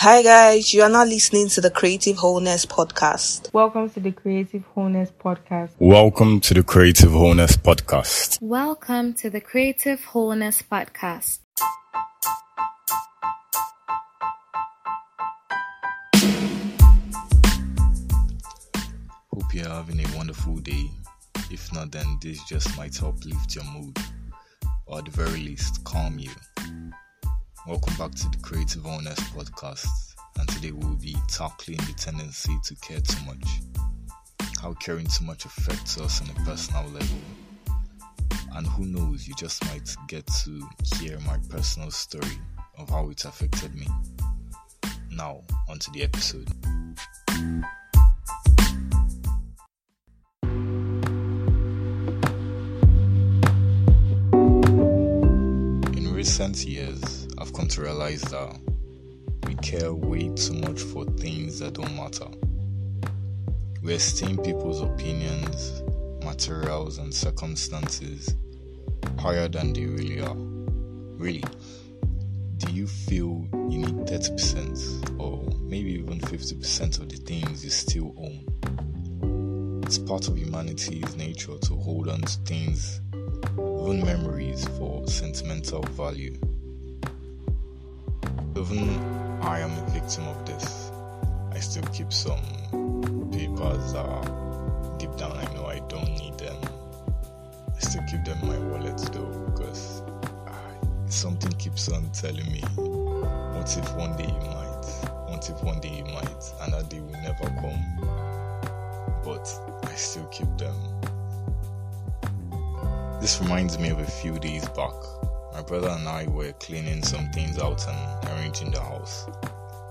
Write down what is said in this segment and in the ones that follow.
Hi guys, you are now listening to the Creative Wholeness Podcast. Welcome to the Creative Wholeness Podcast. Welcome to the Creative Wholeness Podcast. Welcome to the Creative Wholeness Podcast. Hope you're having a wonderful day. If not, then this just might help lift your mood, or at the very least, calm you. Welcome back to the Creative Wholeness Podcast, and today we'll be tackling the tendency to care too much. How caring too much affects us on a personal level. And who knows, you just might get to hear my personal story of how it affected me. Now, onto the episode. In recent years, come to realize that we care way too much for things that don't matter. We esteem people's opinions, materials, and circumstances higher than they really are. Really, do you feel you need 30% or maybe even 50% of the things you still own? It's part of humanity's nature to hold on to things, even memories, for sentimental value. Even I am a victim of this. I still keep some papers that deep down I know I don't need them. I still keep them in my wallet though because ah, something keeps on telling me, what if one day you might? What if one day you might? And that day will never come. But I still keep them. This reminds me of a few days back. My brother and I were cleaning some things out and arranging the house.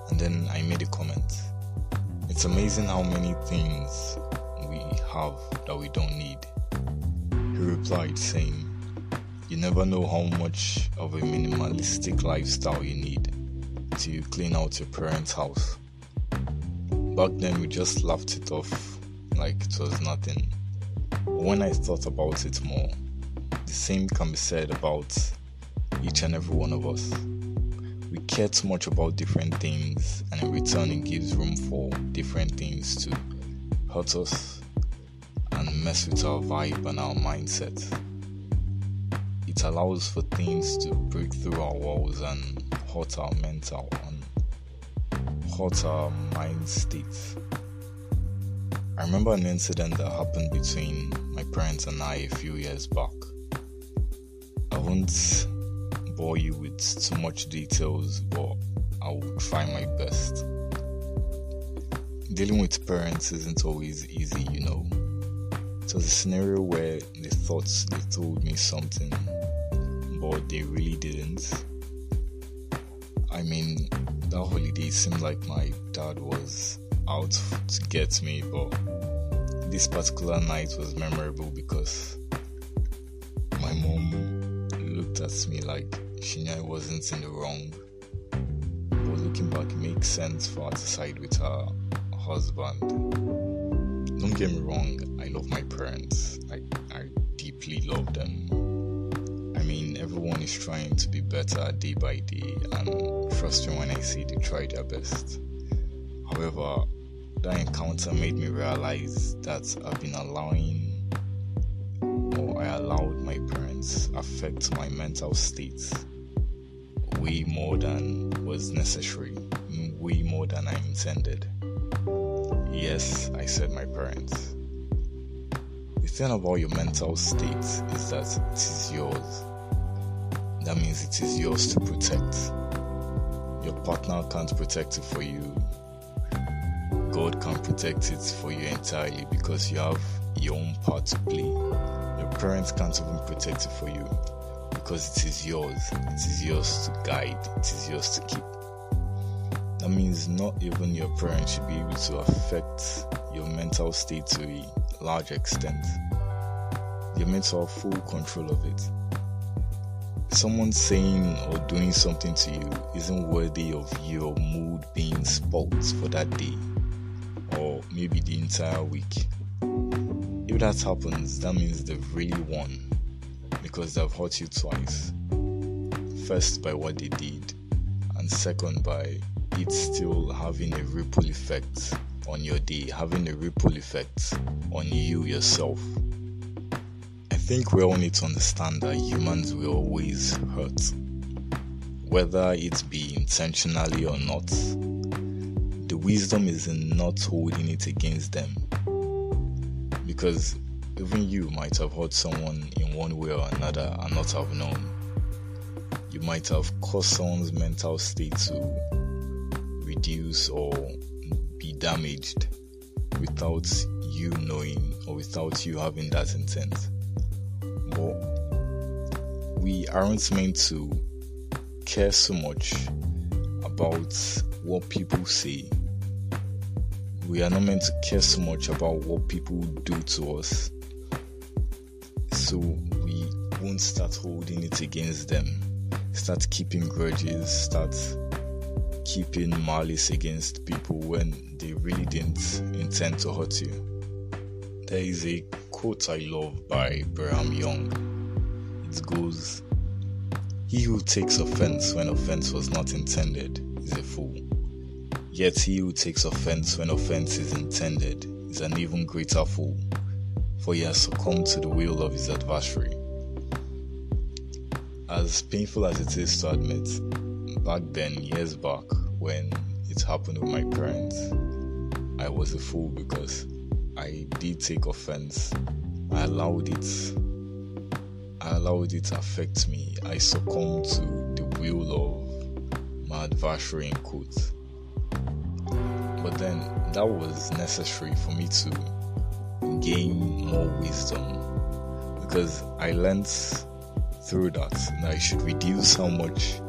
And then I made a comment. It's amazing how many things we have that we don't need. He replied, saying, You never know how much of a minimalistic lifestyle you need you clean out your parents' house. Back then, we just laughed it off like it was nothing. When I thought about it more, the same can be said about each and every one of us. We care too much about different things, and in return, it gives room for different things to hurt us and mess with our vibe and our mindset. It allows for things to break through our walls and hurt our mental and hurt our mind state. I remember an incident that happened between my parents and I a few years back. I won't bore you with too much details, but I will try my best. Dealing with parents isn't always easy, you know. It was a scenario where they thought they told me something, but they really didn't. I mean, that holiday seemed like my dad was out to get me, but this particular night was memorable because my mom looked at me like she knew I wasn't in the wrong. But looking back, it makes sense for her to side with her husband. Don't get me wrong, I love my parents. I, I deeply love them. I mean, everyone is trying to be better day by day, and me when I say they try their best. However, that encounter made me realize that I've been allowing, I allowed my parents affect my mental state way more than was necessary, way more than I intended. Yes, I said my parents. The thing about your mental state is that it is yours. That means it is yours to protect. Your partner can't protect it for you. God can protect it for you entirely because you have your own part to play. Your parents can't even protect it for you because it is yours. It is yours to guide, it is yours to keep. That means not even your parents should be able to affect your mental state to a large extent. You're have full control of it. Someone saying or doing something to you isn't worthy of your mood being spoilt for that day or maybe the entire week. That happens, that means they've really won because they've hurt you twice. First, by what they did, and second, by it's still having a ripple effect on your day, having a ripple effect on you yourself. I think we all need to understand that humans will always hurt, whether it be intentionally or not. The wisdom is in not holding it against them. Because even you might have hurt someone in one way or another and not have known. You might have caused someone's mental state to reduce or be damaged without you knowing or without you having that intent. But we aren't meant to care so much about what people say. We are not meant to care so much about what people do to us. So we won't start holding it against them. Start keeping grudges, start keeping malice against people when they really didn't intend to hurt you. There is a quote I love by Brigham Young. It goes, He who takes offense when offense was not intended is a fool. Yet he who takes offense when offense is intended is an even greater fool, for he has succumbed to the will of his adversary. As painful as it is to admit, back then, years back, when it happened with my parents, I was a fool because I did take offense. I allowed it. I allowed it to affect me. I succumbed to the will of my adversary in quotes. But then that was necessary for me to gain more wisdom because I learned through that that I should reduce how much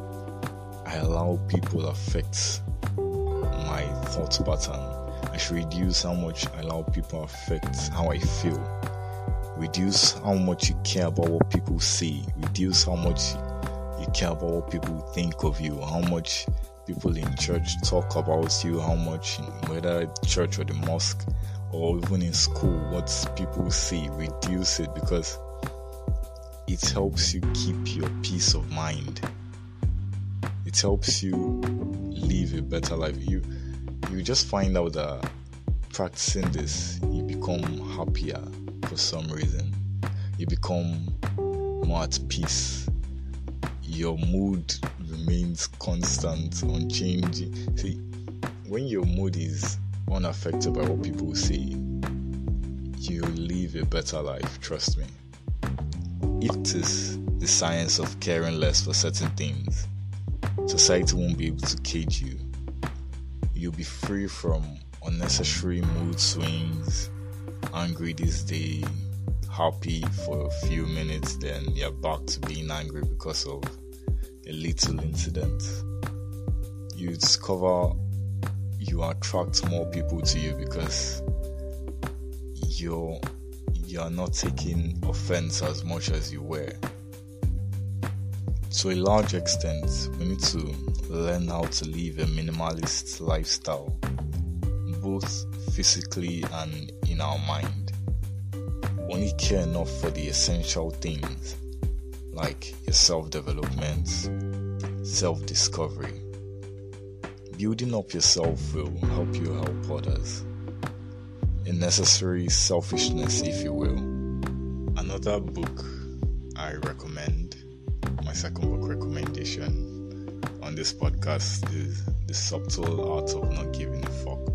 I allow people affect my thought pattern. I should reduce how much I allow people affect how I feel. Reduce how much you care about what people say. Reduce how much you care about what people think of you. How much people in church talk about you. How much, whether church or the mosque or even in school, what people say. Reduce it because it helps you keep your peace of mind. It helps you live a better life. You you just find out that practicing this, you become happier for some reason. You become more at peace. Your mood remains constant, unchanging. See, when your mood is unaffected by what people say, you live a better life, trust me. It is the science of caring less for certain things, society won't be able to cage you. You'll be free from unnecessary mood swings, angry this day, happy for a few minutes, then you're back to being angry because of a little incident. You discover you attract more people to you because you're you're not taking offense as much as you were. To a large extent, we need to learn how to live a minimalist lifestyle, both physically and in our mind. Only care enough for the essential things like your self development, self discovery. Building up yourself will help you help others. A necessary selfishness, if you will. Another book I recommend, my second book recommendation on this podcast is The Subtle Art of Not Giving a Fuck.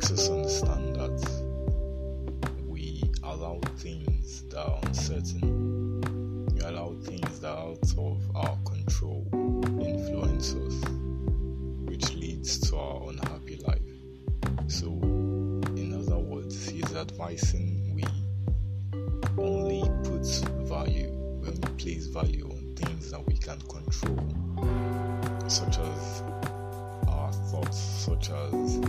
Makes us understand that we allow things that are uncertain, we allow things that are out of our control influence us, which leads to our unhappy life. So, in other words, he's advising we only put value, when we place value on things that we can control, such as thoughts, such as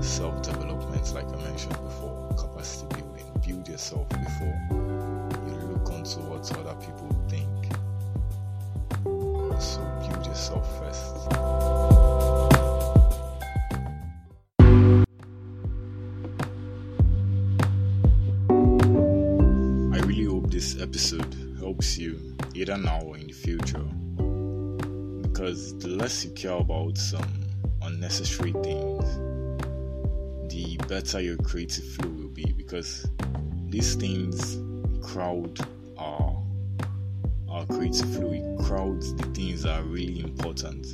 self development, like I mentioned before, capacity building. Build yourself before you look onto what other people think. So build yourself first. I really hope this episode helps you either now or in the future because the less you care about some unnecessary things, the better your creative flow will be because these things crowd our our creative flow, it crowds the things that are really important.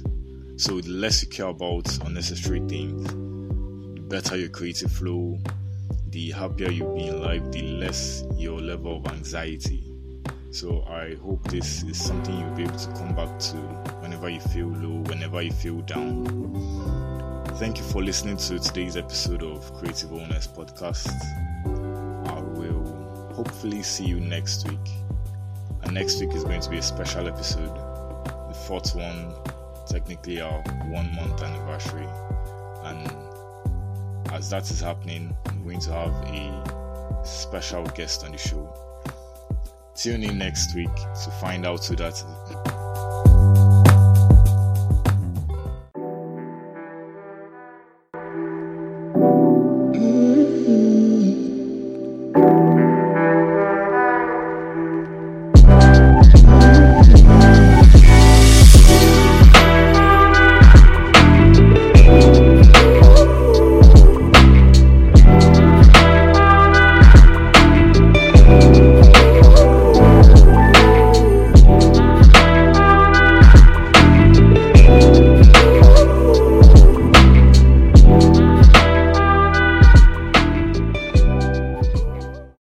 So the less you care about unnecessary things, the better your creative flow, the happier you'll be in life, the less your level of anxiety. So I hope this is something you'll be able to come back to whenever you feel low, whenever you feel down. Thank you for listening to today's episode of Creative Wholeness Podcast. I will hopefully see you next week. And next week is going to be a special episode, the fourth one, technically our one month anniversary. And as that is happening, I'm going to have a special guest on the show. Tune in next week to find out who that